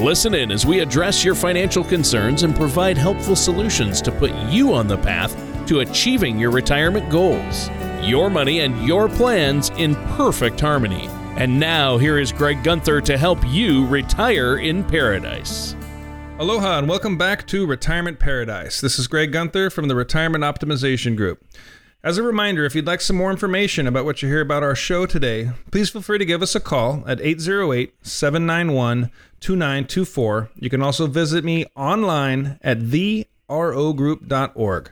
Listen in as we address your financial concerns and provide helpful solutions to put you on the path to achieving your retirement goals. Your money and your plans in perfect harmony. And now, here is Greg Gunther to help you retire in paradise. Aloha and welcome back to Retirement Paradise. This is Greg Gunther from the Retirement Optimization Group. As a reminder, if you'd like some more information about what you hear about our show today, please feel free to give us a call at 808 791 2924. You can also visit me online at therogroup.org.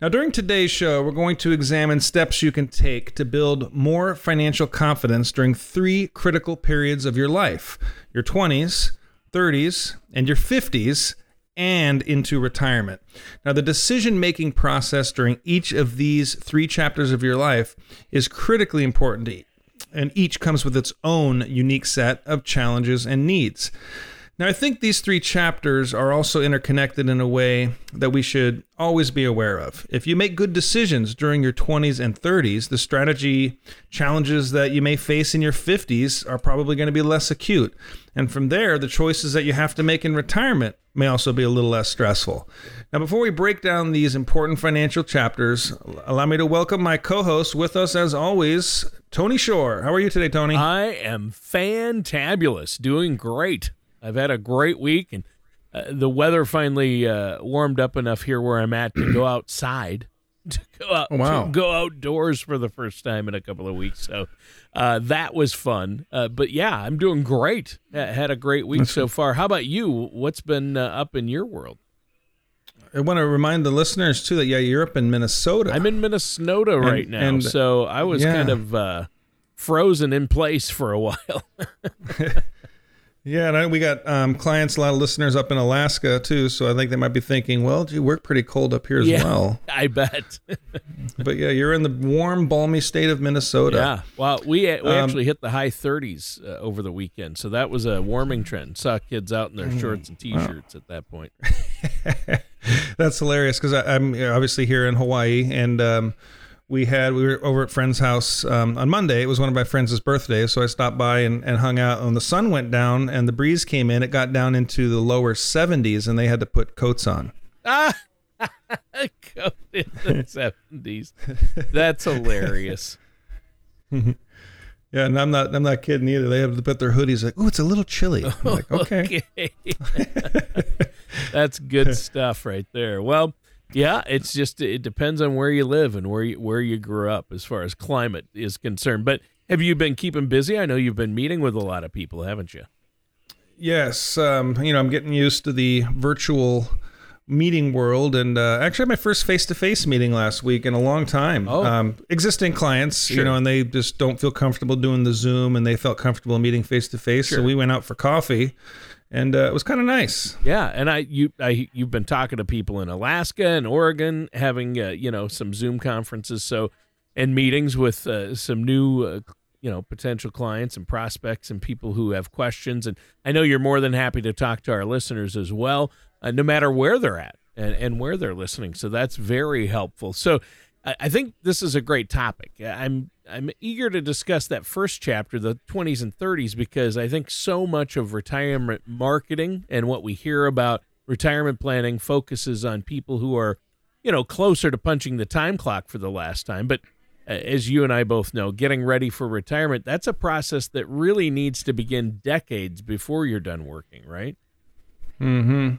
Now, during today's show, we're going to examine steps you can take to build more financial confidence during three critical periods of your life your 20s, 30s, and your 50s and into retirement. Now, the decision making process during each of these three chapters of your life is critically important, and each comes with its own unique set of challenges and needs. Now, I think these three chapters are also interconnected in a way that we should always be aware of. If you make good decisions during your 20s and 30s, the strategy challenges that you may face in your 50s are probably going to be less acute. And from there, the choices that you have to make in retirement may also be a little less stressful. Now, before we break down these important financial chapters, allow me to welcome my co host with us, as always, Tony Shore. How are you today, Tony? I am fantabulous, doing great. I've had a great week, and uh, the weather finally uh, warmed up enough here where I'm at to go outside, to go out, Oh, wow. to go outdoors for the first time in a couple of weeks. So uh, that was fun. Uh, but yeah, I'm doing great. Ha- Had a great week so far. How about you? What's been uh, up in your world? I want to remind the listeners, too, that yeah, you're up in Minnesota. I'm in Minnesota right now, and- so I was yeah. kind of uh, frozen in place for a while. Yeah, and I, we got um, clients, a lot of listeners up in Alaska too. So I think they might be thinking, well, gee, we're pretty cold up here as Yeah. well. I bet. But yeah, you're in the warm, balmy state of Minnesota. Yeah. Well, we we Um, actually hit the high 30s uh, over the weekend, so that was a warming trend. Saw kids out in their Mm, shorts and t-shirts at that point. That's hilarious because I'm obviously here in Hawaii, and um, we had we were over at friend's house um, on Monday. It was one of my friends' birthdays, so I stopped by and, and hung out. And the sun went down, and the breeze came in. It got down into the lower 70s, and they had to put coats on. Ah, in the 70s. That's hilarious. Yeah, and I'm not I'm not kidding either. They had to put their hoodies like, oh, it's a little chilly. I'm like, okay. That's good stuff right there. Well, yeah, it's just it depends on where you live and where you where you grew up as far as climate is concerned. But have you been keeping busy? I know you've been meeting with a lot of people, haven't you? Yes, um, you know, I'm getting used to the virtual meeting world, and uh, actually, my first face-to-face meeting last week in a long time. Oh. Um, existing clients, you know, and they just don't feel comfortable doing the Zoom, and they felt comfortable meeting face-to-face. Sure. So we went out for coffee, and uh, it was kind of nice. Yeah, and I you I you've been talking to people in Alaska and Oregon, having uh, you know some Zoom conferences, so and meetings with uh, some new uh, you know potential clients and prospects and people who have questions. And I know you're more than happy to talk to our listeners as well, uh, no matter where they're at and and where they're listening. So that's very helpful. So. I I think this is a great topic. I'm I'm eager to discuss that first chapter, the 20s and 30s, because I think so much of retirement marketing and what we hear about retirement planning focuses on people who are, you know, closer to punching the time clock for the last time. But uh, as you and I both know, getting ready for retirement, that's a process that really needs to begin decades before you're done working, right? Mm-hmm.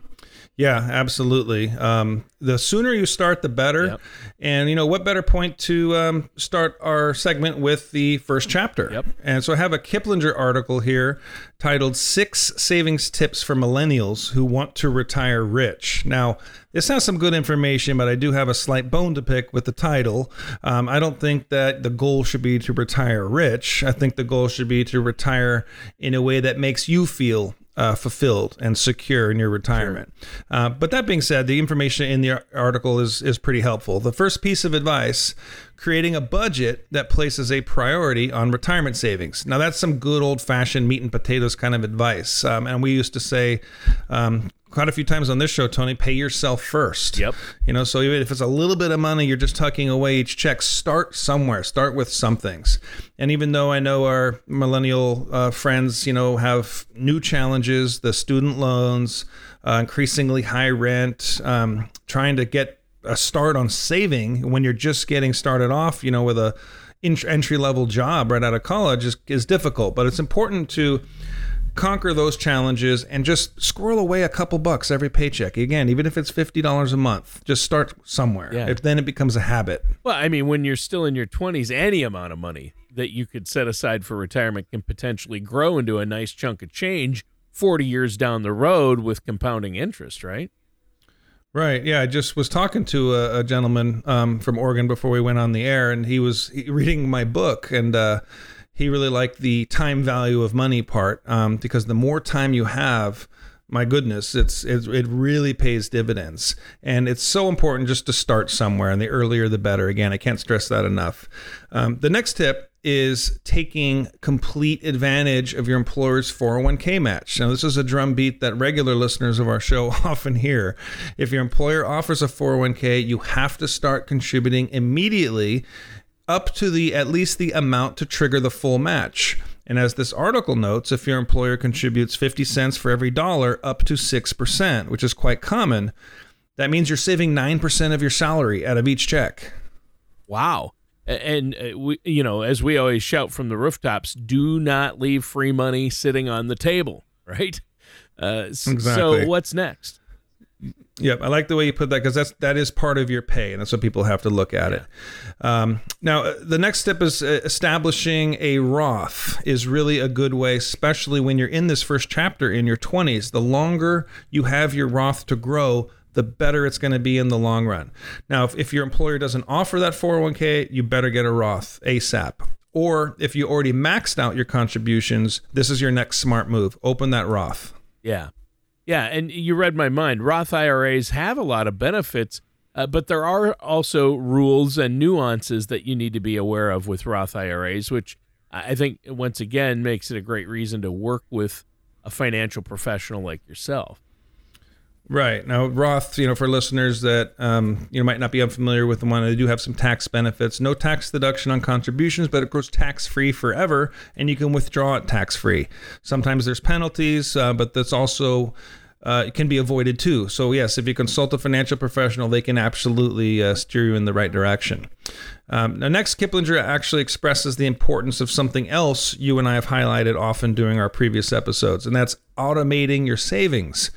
Yeah, absolutely. Um, the sooner you start, the better. Yep. And you know what better point to um, start our segment with the first chapter? Yep. And so I have a Kiplinger article here titled Six Savings Tips for Millennials Who Want to Retire Rich. Now, this has some good information, but I do have a slight bone to pick with the title. Um, I don't think that the goal should be to retire rich. I think the goal should be to retire in a way that makes you feel uh, fulfilled and secure in your retirement. Uh, but that being said, the information in the article is is pretty helpful. The first piece of advice: creating a budget that places a priority on retirement savings. Now, that's some good old fashioned meat and potatoes kind of advice. Um, and we used to say, um, quite a few times on this show, Tony, pay yourself first. Yep. You know, so even if it's a little bit of money, you're just tucking away each check, start somewhere, start with some things. And even though I know our millennial uh, friends, you know, have new challenges, the student loans, uh, increasingly high rent, um, trying to get a start on saving when you're just getting started off, you know, with a entry level job right out of college is, is difficult. But it's important to conquer those challenges and just squirrel away a couple bucks every paycheck. Again, even if it's fifty dollars a month, just start somewhere. Yeah. If then it becomes a habit. Well, I mean, when you're still in your 20s, any amount of money that you could set aside for retirement can potentially grow into a nice chunk of change 40 years down the road with compounding interest, right? Right. Yeah. I just was talking to a, a gentleman um, from Oregon before we went on the air, and he was reading my book, and uh, he really liked the time value of money part um, because the more time you have, my goodness, it's, it, it really pays dividends. And it's so important just to start somewhere, and the earlier the better. Again, I can't stress that enough. Um, the next tip is taking complete advantage of your employer's 401k match. Now, this is a drumbeat that regular listeners of our show often hear. If your employer offers a 401k, you have to start contributing immediately up to the at least the amount to trigger the full match. And as this article notes, if your employer contributes 50 cents for every dollar up to 6%, which is quite common, that means you're saving 9% of your salary out of each check. Wow. And uh, we, you know, as we always shout from the rooftops, do not leave free money sitting on the table, right? Uh, exactly. So what's next? Yep, I like the way you put that because that's that is part of your pay, and that's what people have to look at it. Um, now, uh, the next step is uh, establishing a Roth is really a good way, especially when you're in this first chapter in your 20s. The longer you have your Roth to grow, the better it's going to be in the long run. Now, if, if your employer doesn't offer that 401k, you better get a Roth ASAP. Or if you already maxed out your contributions, this is your next smart move. Open that Roth. Yeah. Yeah, and you read my mind. Roth IRAs have a lot of benefits, uh, but there are also rules and nuances that you need to be aware of with Roth IRAs, which I think once again makes it a great reason to work with a financial professional like yourself. Right now, Roth, you know, for listeners that um, you know might not be unfamiliar with the one, they do have some tax benefits. No tax deduction on contributions, but it goes tax free forever, and you can withdraw it tax free. Sometimes there's penalties, uh, but that's also uh, can be avoided too. So yes, if you consult a financial professional, they can absolutely uh, steer you in the right direction. Um, now, next, Kiplinger actually expresses the importance of something else you and I have highlighted often during our previous episodes, and that's automating your savings.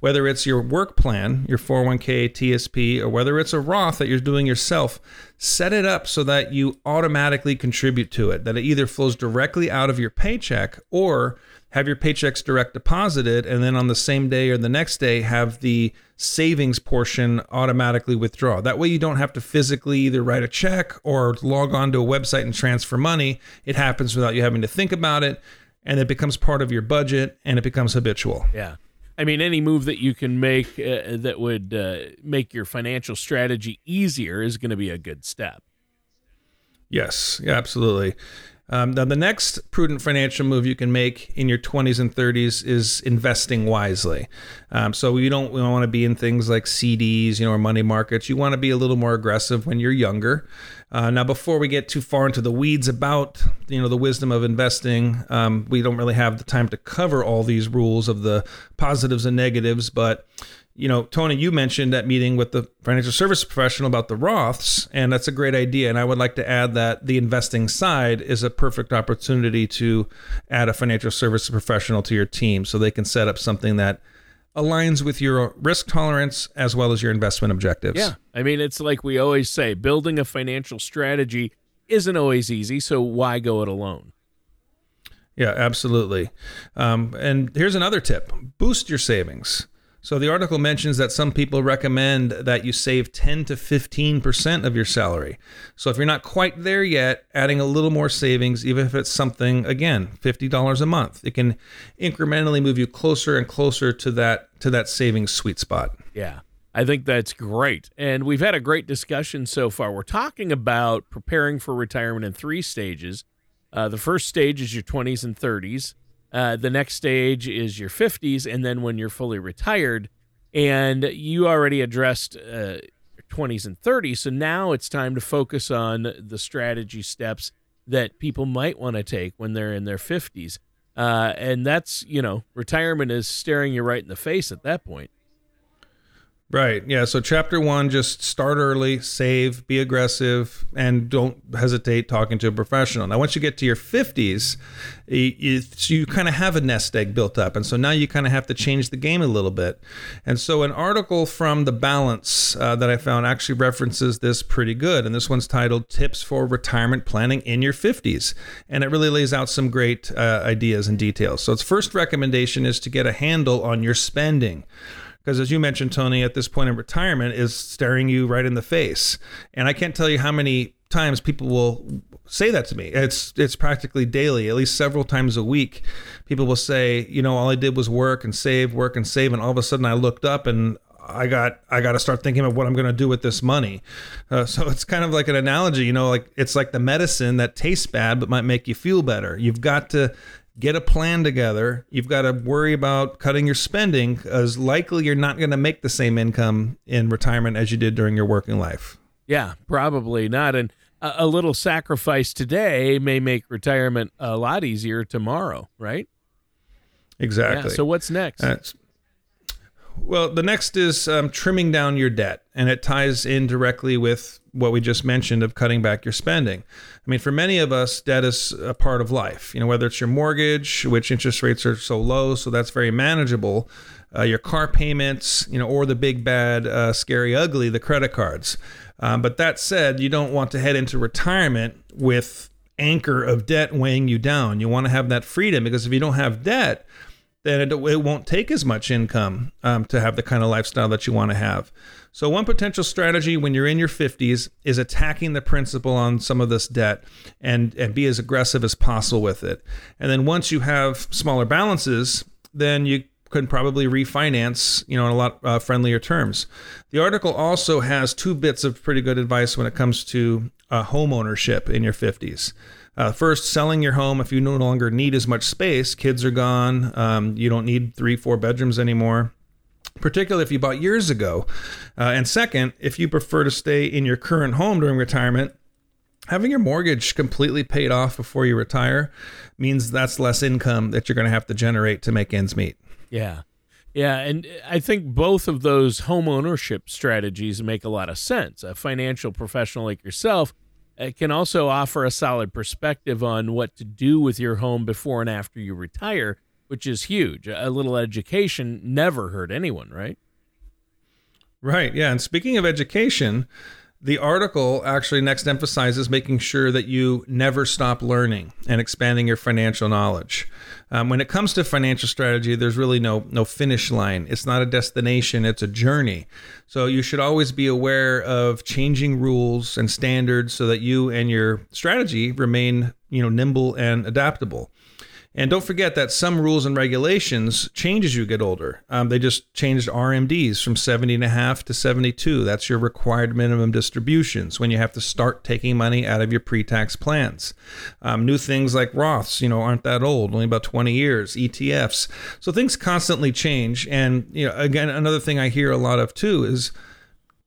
Whether it's your work plan, your 401k, TSP, or whether it's a Roth that you're doing yourself, set it up so that you automatically contribute to it, that it either flows directly out of your paycheck or have your paychecks direct deposited, and then on the same day or the next day, have the savings portion automatically withdraw. That way, you don't have to physically either write a check or log on to a website and transfer money. It happens without you having to think about it, and it becomes part of your budget and it becomes habitual. Yeah. I mean, any move that you can make uh, that would uh, make your financial strategy easier is going to be a good step. Yes, absolutely. Um, now, the next prudent financial move you can make in your 20s and 30s is investing wisely. Um, so you don't, don't want to be in things like CDs, you know, or money markets. You want to be a little more aggressive when you're younger. Uh, now, before we get too far into the weeds about you know the wisdom of investing, um, we don't really have the time to cover all these rules of the positives and negatives, but you know, Tony, you mentioned that meeting with the financial service professional about the Roths, and that's a great idea. And I would like to add that the investing side is a perfect opportunity to add a financial service professional to your team so they can set up something that aligns with your risk tolerance as well as your investment objectives. Yeah. I mean, it's like we always say building a financial strategy isn't always easy, so why go it alone? Yeah, absolutely. Um, and here's another tip boost your savings. So the article mentions that some people recommend that you save 10 to 15% of your salary. So if you're not quite there yet, adding a little more savings, even if it's something again, $50 a month, it can incrementally move you closer and closer to that to that savings sweet spot. Yeah. I think that's great. And we've had a great discussion so far. We're talking about preparing for retirement in three stages. Uh, the first stage is your 20s and 30s. Uh, the next stage is your 50s, and then when you're fully retired. And you already addressed uh, 20s and 30s. So now it's time to focus on the strategy steps that people might want to take when they're in their 50s. Uh, and that's, you know, retirement is staring you right in the face at that point. Right. Yeah. So chapter one, just start early, save, be aggressive, and don't hesitate talking to a professional. Now, once you get to your 50s, you, you kind of have a nest egg built up. And so now you kind of have to change the game a little bit. And so an article from The Balance uh, that I found actually references this pretty good. And this one's titled Tips for Retirement Planning in Your 50s. And it really lays out some great uh, ideas and details. So its first recommendation is to get a handle on your spending because as you mentioned tony at this point in retirement is staring you right in the face and i can't tell you how many times people will say that to me it's it's practically daily at least several times a week people will say you know all i did was work and save work and save and all of a sudden i looked up and I got I got to start thinking of what I'm going to do with this money. Uh, so it's kind of like an analogy, you know, like it's like the medicine that tastes bad but might make you feel better. You've got to get a plan together. You've got to worry about cutting your spending as likely you're not going to make the same income in retirement as you did during your working life. Yeah, probably not. And a, a little sacrifice today may make retirement a lot easier tomorrow, right? Exactly. Yeah, so what's next? Uh, well, the next is um, trimming down your debt, and it ties in directly with what we just mentioned of cutting back your spending. I mean, for many of us, debt is a part of life. You know, whether it's your mortgage, which interest rates are so low, so that's very manageable, uh, your car payments, you know, or the big bad, uh, scary, ugly, the credit cards. Um, but that said, you don't want to head into retirement with anchor of debt weighing you down. You want to have that freedom because if you don't have debt, then it, it won't take as much income um, to have the kind of lifestyle that you want to have. So, one potential strategy when you're in your 50s is attacking the principal on some of this debt and, and be as aggressive as possible with it. And then once you have smaller balances, then you could probably refinance, you know, in a lot uh, friendlier terms. The article also has two bits of pretty good advice when it comes to uh, home ownership in your 50s. Uh, first, selling your home if you no longer need as much space. Kids are gone. Um, you don't need three, four bedrooms anymore, particularly if you bought years ago. Uh, and second, if you prefer to stay in your current home during retirement, having your mortgage completely paid off before you retire means that's less income that you're going to have to generate to make ends meet. Yeah. Yeah, and I think both of those home ownership strategies make a lot of sense. A financial professional like yourself it can also offer a solid perspective on what to do with your home before and after you retire, which is huge. A little education never hurt anyone, right? Right. Yeah. And speaking of education, the article actually next emphasizes making sure that you never stop learning and expanding your financial knowledge. Um, when it comes to financial strategy, there's really no no finish line. It's not a destination; it's a journey. So you should always be aware of changing rules and standards so that you and your strategy remain you know nimble and adaptable. And don't forget that some rules and regulations change as you get older. Um, they just changed RMDs from 70 and a half to 72. That's your required minimum distributions when you have to start taking money out of your pre-tax plans. Um, new things like Roths, you know, aren't that old, only about 20 years. ETFs. So things constantly change. And you know, again, another thing I hear a lot of too is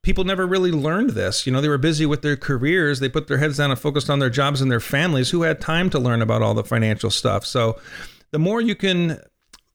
people never really learned this. You know, they were busy with their careers. They put their heads down and focused on their jobs and their families. Who had time to learn about all the financial stuff? So, the more you can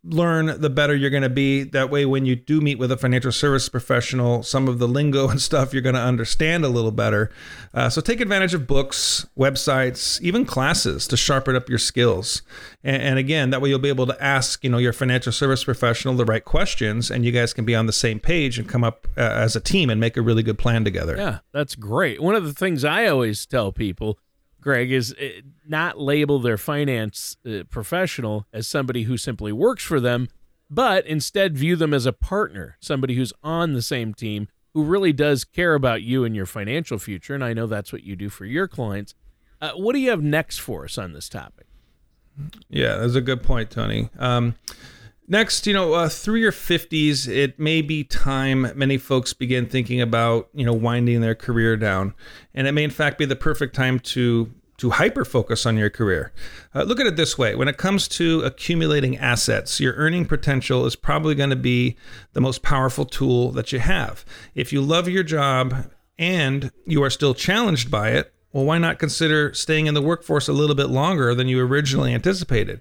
learn, the better you're going to be. That way, when you do meet with a financial service professional, some of the lingo and stuff you're going to understand a little better. Uh, so take advantage of books, websites, even classes to sharpen up your skills. And, and, again, that way you'll be able to ask, you know, your financial service professional the right questions, and you guys can be on the same page and come up uh, as a team and make a really good plan together. Yeah, that's great. One of the things I always tell people Greg, is uh, not label their finance uh, professional as somebody who simply works for them, but instead view them as a partner, somebody who's on the same team who really does care about you and your financial future. And I know that's what you do for your clients. Uh, what do you have next for us on this topic? Yeah, that's a good point, Tony. Um, next, you know, uh, through your 50s, it may be time many folks begin thinking about, you know, winding their career down. And it may, in fact, be the perfect time to to hyper focus on your career. Uh, look at it this way when it comes to accumulating assets, your earning potential is probably going to be the most powerful tool that you have. If you love your job and you are still challenged by it, well, why not consider staying in the workforce a little bit longer than you originally anticipated?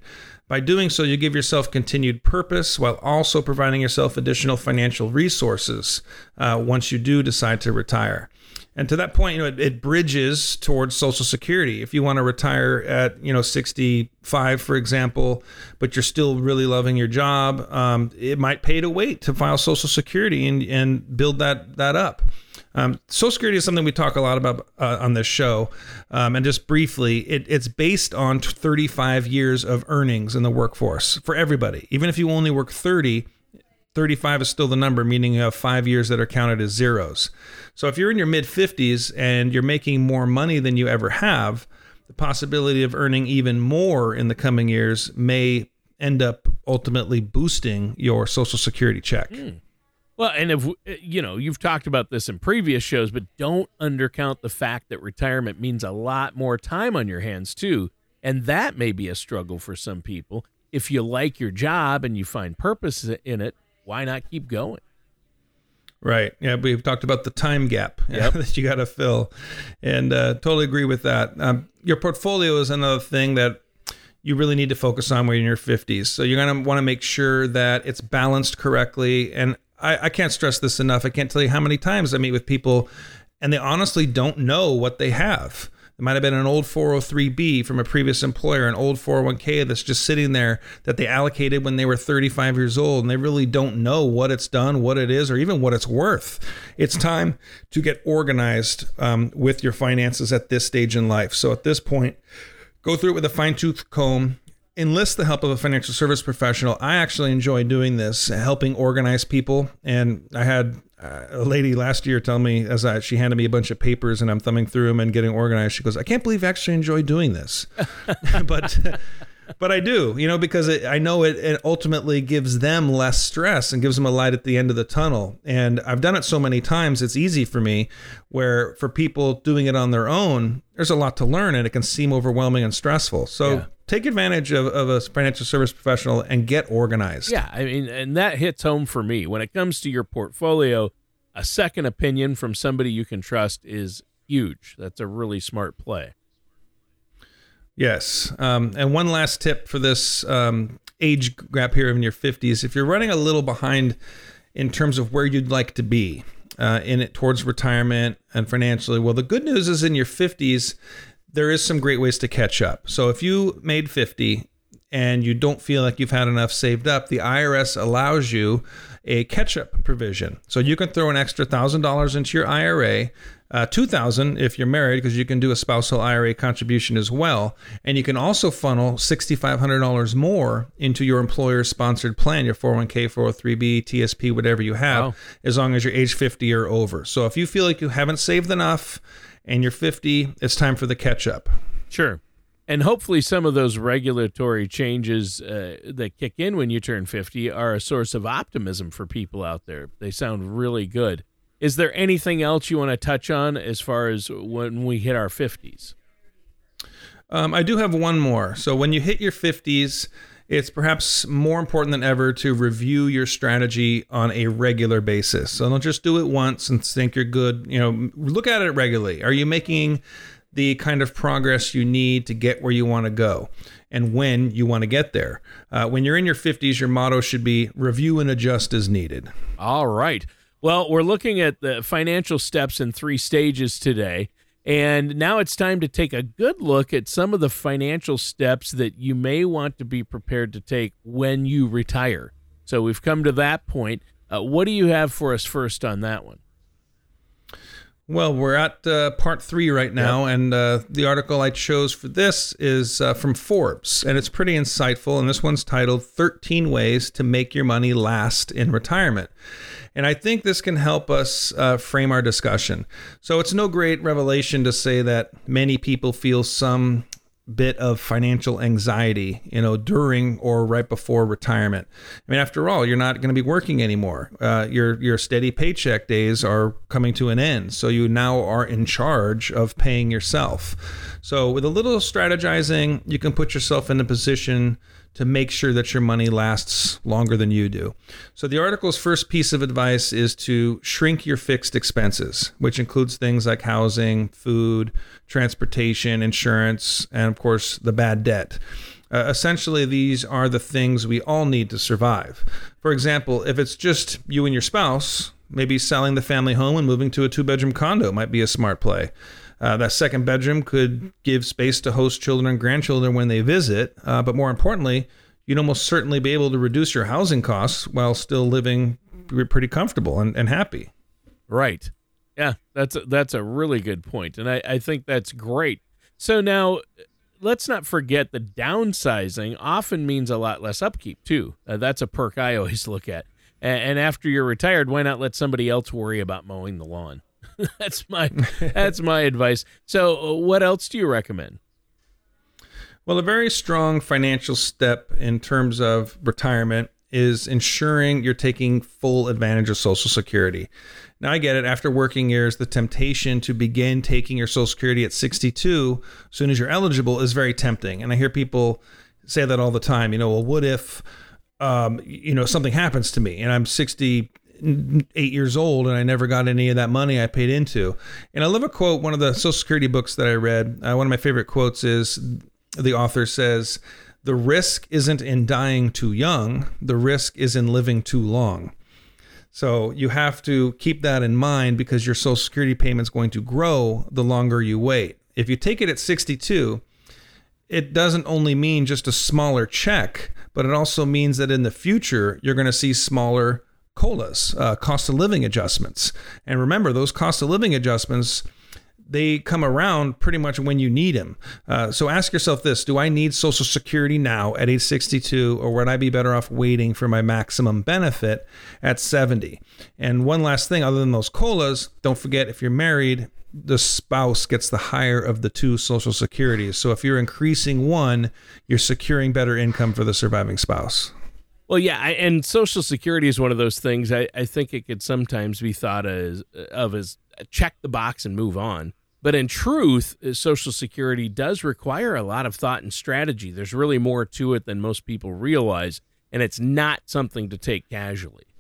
By doing so, you give yourself continued purpose while also providing yourself additional financial resources uh, once you do decide to retire. And to that point, you know, it, it, bridges towards Social Security. If you want to retire at, you know, 65, for example, but you're still really loving your job, um, it might pay to wait to file Social Security and, and build that that up. Um, Social Security is something we talk a lot about uh, on this show. Um, and just briefly, it, it's based on 35 years of earnings in the workforce for everybody. Even if you only work 30, 35 is still the number, meaning you have five years that are counted as zeros. So if you're in your mid 50s and you're making more money than you ever have, the possibility of earning even more in the coming years may end up ultimately boosting your social security check. Mm. Well, and if you know, you've talked about this in previous shows, but don't undercount the fact that retirement means a lot more time on your hands too, and that may be a struggle for some people. If you like your job and you find purpose in it, why not keep going? Right. Yeah, we've talked about the time gap yep. that you got to fill, and uh, totally agree with that. Um, your portfolio is another thing that you really need to focus on when you're in your 50s. So you're gonna want to make sure that it's balanced correctly. And I, I can't stress this enough. I can't tell you how many times I meet with people, and they honestly don't know what they have. It might have been an old 403b from a previous employer, an old 401k that's just sitting there that they allocated when they were 35 years old, and they really don't know what it's done, what it is, or even what it's worth. It's time to get organized um, with your finances at this stage in life. So at this point, go through it with a fine tooth comb enlist the help of a financial service professional. I actually enjoy doing this, helping organize people. And I had uh, a lady last year tell me as I, she handed me a bunch of papers and I'm thumbing through them and getting organized. She goes, "I can't believe I actually enjoy doing this," but. But I do, you know, because it, I know it, it ultimately gives them less stress and gives them a light at the end of the tunnel. And I've done it so many times, it's easy for me. Where for people doing it on their own, there's a lot to learn and it can seem overwhelming and stressful. So yeah take advantage of, of a financial service professional and get organized. Yeah, I mean, and that hits home for me. When it comes to your portfolio, a second opinion from somebody you can trust is huge. That's a really smart play. Yes. Um, and one last tip for this um, age gap here in your 50s if you're running a little behind in terms of where you'd like to be uh, in it towards retirement and financially, well, the good news is in your 50s, there is some great ways to catch up. So if you made 50 and you don't feel like you've had enough saved up, the IRS allows you a catch up provision. So you can throw an extra $1,000 into your IRA, uh, 2000 if you're married because you can do a spousal IRA contribution as well, and you can also funnel $6500 more into your employer sponsored plan, your 401k, 403b, TSP, whatever you have, wow. as long as you're age 50 or over. So if you feel like you haven't saved enough, and you're 50, it's time for the catch up. Sure. And hopefully, some of those regulatory changes uh, that kick in when you turn 50 are a source of optimism for people out there. They sound really good. Is there anything else you want to touch on as far as when we hit our 50s? Um, I do have one more. So, when you hit your 50s, it's perhaps more important than ever to review your strategy on a regular basis. So don't just do it once and think you're good. You know, look at it regularly. Are you making the kind of progress you need to get where you want to go and when you want to get there? Uh, when you're in your 50s, your motto should be review and adjust as needed. All right. Well, we're looking at the financial steps in three stages today. And now it's time to take a good look at some of the financial steps that you may want to be prepared to take when you retire. So we've come to that point. Uh, what do you have for us first on that one? Well, we're at uh, part three right now, yep. and uh, the article I chose for this is uh, from Forbes, and it's pretty insightful. And this one's titled 13 Ways to Make Your Money Last in Retirement. And I think this can help us uh, frame our discussion. So it's no great revelation to say that many people feel some bit of financial anxiety, you know, during or right before retirement. I mean, after all, you're not going to be working anymore. Uh, your your steady paycheck days are coming to an end, so you now are in charge of paying yourself. So, with a little strategizing, you can put yourself in a position to make sure that your money lasts longer than you do. So, the article's first piece of advice is to shrink your fixed expenses, which includes things like housing, food, transportation, insurance, and of course, the bad debt. Uh, essentially, these are the things we all need to survive. For example, if it's just you and your spouse, maybe selling the family home and moving to a two bedroom condo might be a smart play. Uh, that second bedroom could give space to host children and grandchildren when they visit, uh, but more importantly, you'd almost certainly be able to reduce your housing costs while still living pretty comfortable and, and happy. Right. Yeah, that's a, that's a really good point, and I, I think that's great. So now, let's not forget the downsizing often means a lot less upkeep too. Uh, that's a perk I always look at. And, and after you're retired, why not let somebody else worry about mowing the lawn? that's my that's my advice. So, uh, what else do you recommend? Well, a very strong financial step in terms of retirement is ensuring you're taking full advantage of Social Security. Now, I get it. After working years, the temptation to begin taking your Social Security at 62, as soon as you're eligible, is very tempting. And I hear people say that all the time. You know, well, what if, um, you know, something happens to me and I'm 60 eight years old and I never got any of that money I paid into. And I love a quote, one of the Social Security books that I read. Uh, one of my favorite quotes is the author says, The risk isn't in dying too young, the risk is in living too long. So you have to keep that in mind because your Social Security payment is going to grow the longer you wait. If you take it at 62, it doesn't only mean just a smaller check, but it also means that in the future, you're going to see smaller COLAs, uh, cost of living adjustments. And remember, those cost of living adjustments, they come around pretty much when you need them. Uh, so ask yourself this Do I need Social Security now at age 62, or would I be better off waiting for my maximum benefit at 70? And one last thing, other than those COLAs, don't forget if you're married, the spouse gets the higher of the two social securities. So if you're increasing one, you're securing better income for the surviving spouse. Well, yeah, I, and Social Security is one of those things. I, I think it could sometimes be thought as of as check the box and move on. But in truth, uh, Social Security does require a lot of thought and strategy. There's really more to it than most people realize, and it's not something to take casually.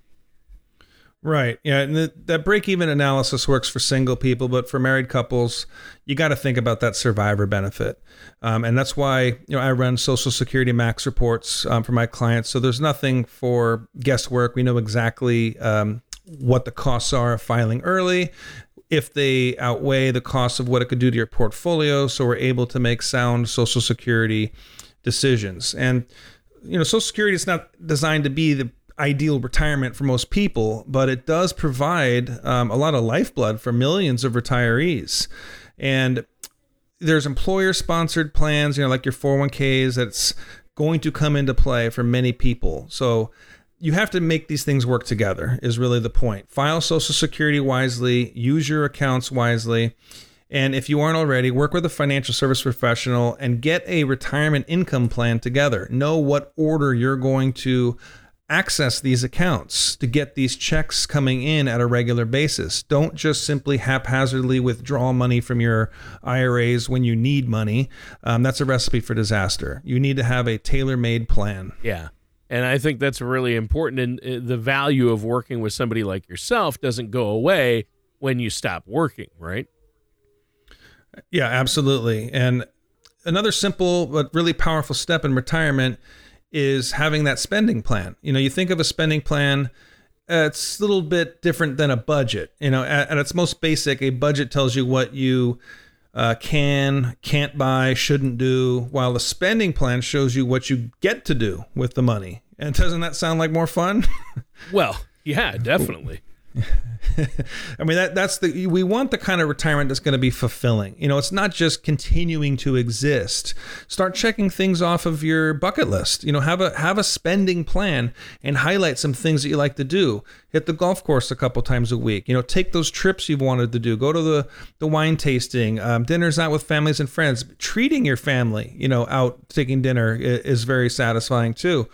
Right. Yeah. And the, that break even analysis works for single people, but for married couples, you got to think about that survivor benefit. Um, and that's why, you know, I run Social Security Max reports um, for my clients. So there's nothing for guesswork. We know exactly um, what the costs are of filing early, if they outweigh the cost of what it could do to your portfolio. So we're able to make sound Social Security decisions. And, you know, Social Security is not designed to be the ideal retirement for most people, but it does provide um, a lot of lifeblood for millions of retirees. And there's employer sponsored plans, you know, like your 401ks, that's going to come into play for many people. So you have to make these things work together, is really the point. File Social Security wisely, use your accounts wisely. And if you aren't already, work with a financial service professional and get a retirement income plan together. Know what order you're going to access these accounts to get these checks coming in at a regular basis. Don't just simply haphazardly withdraw money from your IRAs when you need money. Um, that's a recipe for disaster. You need to have a tailor made plan. Yeah. And I think that's really important. And uh, the value of working with somebody like yourself doesn't go away when you stop working, right? Yeah, absolutely. And another simple but really powerful step in retirement is having that spending plan. You know, you think of a spending plan, uh, it's a little bit different than a budget. You know, at, at its most basic, a budget tells you what you uh, can, can't buy, shouldn't do, while the spending plan shows you what you get to do with the money. And doesn't that sound like more fun? well, yeah, definitely. I mean that that's the we want the kind of retirement that's going to be fulfilling. You know, it's not just continuing to exist. Start checking things off of your bucket list. You know, have a have a spending plan and highlight some things that you like to do. Hit the golf course a couple times a week. You know, take those trips you've wanted to do. Go to the the wine tasting, um, dinners out with families and friends. Treating your family, you know, out taking dinner is very satisfying too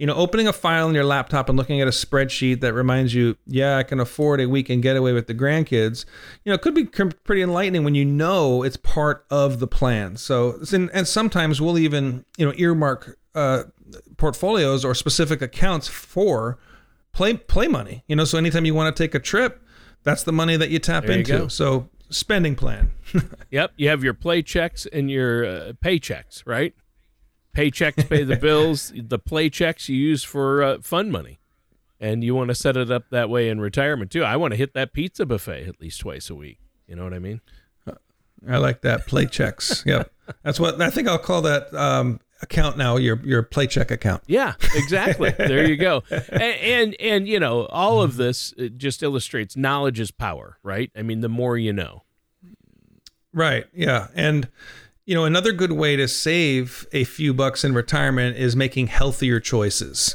you know, opening a file in your laptop and looking at a spreadsheet that reminds you, yeah, I can afford a weekend getaway with the grandkids, you know, it could be pretty enlightening when you know it's part of the plan. So, and sometimes we'll even, you know, earmark uh, portfolios or specific accounts for play play money. You know, so anytime you want to take a trip, that's the money that you tap there into. You so spending plan. yep, you have your play checks and your uh, paychecks, right? Paychecks pay the bills. The play checks you use for uh, fun money, and you want to set it up that way in retirement too. I want to hit that pizza buffet at least twice a week. You know what I mean? I like that play checks. yep, that's what I think. I'll call that um, account now. Your your play check account. Yeah, exactly. there you go. And, and and you know all of this just illustrates knowledge is power, right? I mean, the more you know. Right. Yeah, and you know, another good way to save a few bucks in retirement is making healthier choices.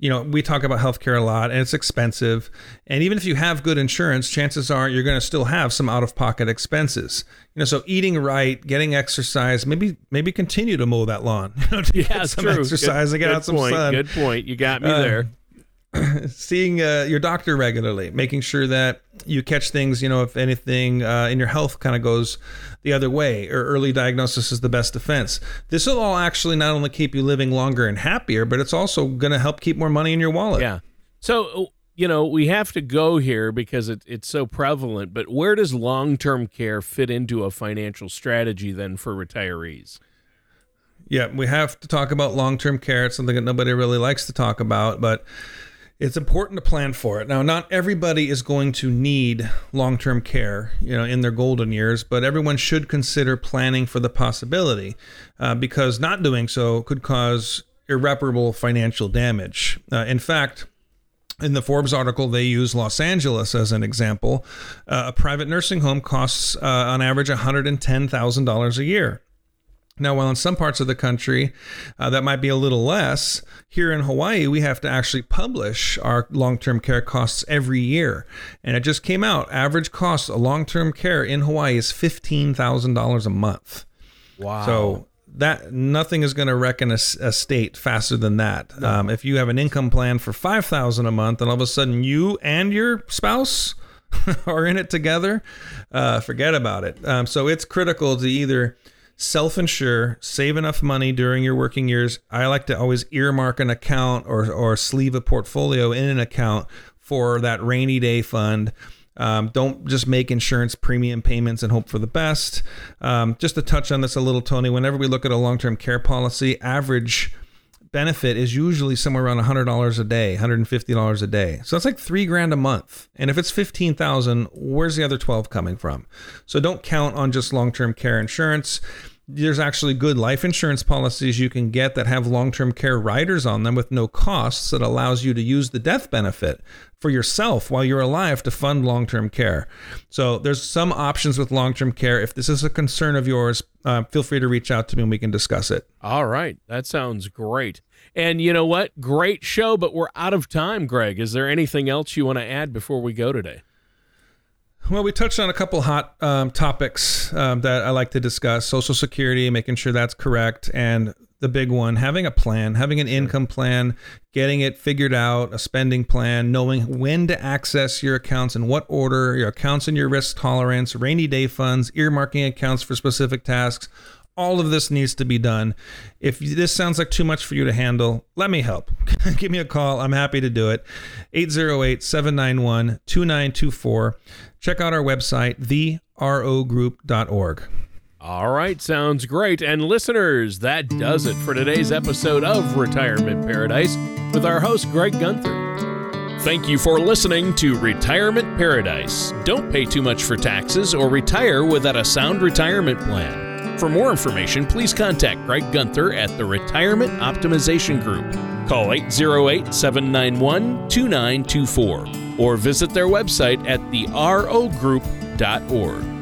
You know, we talk about healthcare a lot and it's expensive. And even if you have good insurance, chances are you're going to still have some out of pocket expenses. You know, so eating right, getting exercise, maybe maybe continue to mow that lawn. You know, yeah, get some true. exercise good, and get out some point. sun. Good point. You got me uh, there. seeing uh, your doctor regularly, making sure that you catch things, you know, if anything uh, in your health kind of goes the other way, or early diagnosis is the best defense. This will all actually not only keep you living longer and happier, but it's also going to help keep more money in your wallet. Yeah. So, you know, we have to go here because it, it's so prevalent, but where does long term care fit into a financial strategy then for retirees? Yeah, we have to talk about long term care. It's something that nobody really likes to talk about, but it's important to plan for it. Now, not everybody is going to need long-term care, you know, in their golden years, but everyone should consider planning for the possibility, uh, because not doing so could cause irreparable financial damage. Uh, in fact, in the Forbes article, they use Los Angeles as an example. Uh, a private nursing home costs, uh, on average, $110,000 a year. Now, while in some parts of the country uh, that might be a little less, here in Hawaii, we have to actually publish our long term care costs every year. And it just came out average cost of long term care in Hawaii is $15,000 a month. Wow. So, that nothing is going to reckon a, a, state faster than that. No. Um, if you have an income plan for five thousand a month, and all of a sudden you and your spouse are in it together, uh, forget about it. Um, so it's critical to either self insure, save enough money during your working years. I like to always earmark an account or, or sleeve a portfolio in an account for that rainy day fund. Um, don't just make insurance premium payments and hope for the best. Um, just to touch on this a little, Tony, whenever we look at a long term care policy, average benefit is usually somewhere around $100 a day, $150 a day. So that's like three grand a month. And if it's 15,000, where's the other 12 coming from? So don't count on just long-term care insurance there's actually good life insurance policies you can get that have long-term care riders on them with no costs that allows you to use the death benefit for yourself while you're alive to fund long-term care. So there's some options with long-term care. If this is a concern of yours, uh, feel free to reach out to me and we can discuss it. All right, that sounds great. And you know what? Great show, but we're out of time, Greg. Is there anything else you want to add before we go today? Well, we touched on a couple hot um, topics um, that I like to discuss Social Security, making sure that's correct, and the big one having a plan, having an income plan, getting it figured out, a spending plan, knowing when to access your accounts in what order, your accounts and your risk tolerance, rainy day funds, earmarking accounts for specific tasks. All of this needs to be done. If this sounds like too much for you to handle, let me help. Give me a call. I'm happy to do it. 808 791 2924. Check out our website, therogroup.org. All right, sounds great. And listeners, that does it for today's episode of Retirement Paradise with our host, Greg Gunther. Thank you for listening to Retirement Paradise. Don't pay too much for taxes or retire without a sound retirement plan. For more information, please contact Greg Gunther at the Retirement Optimization Group. Call 808 791 2924. or visit their website at therogroup.org.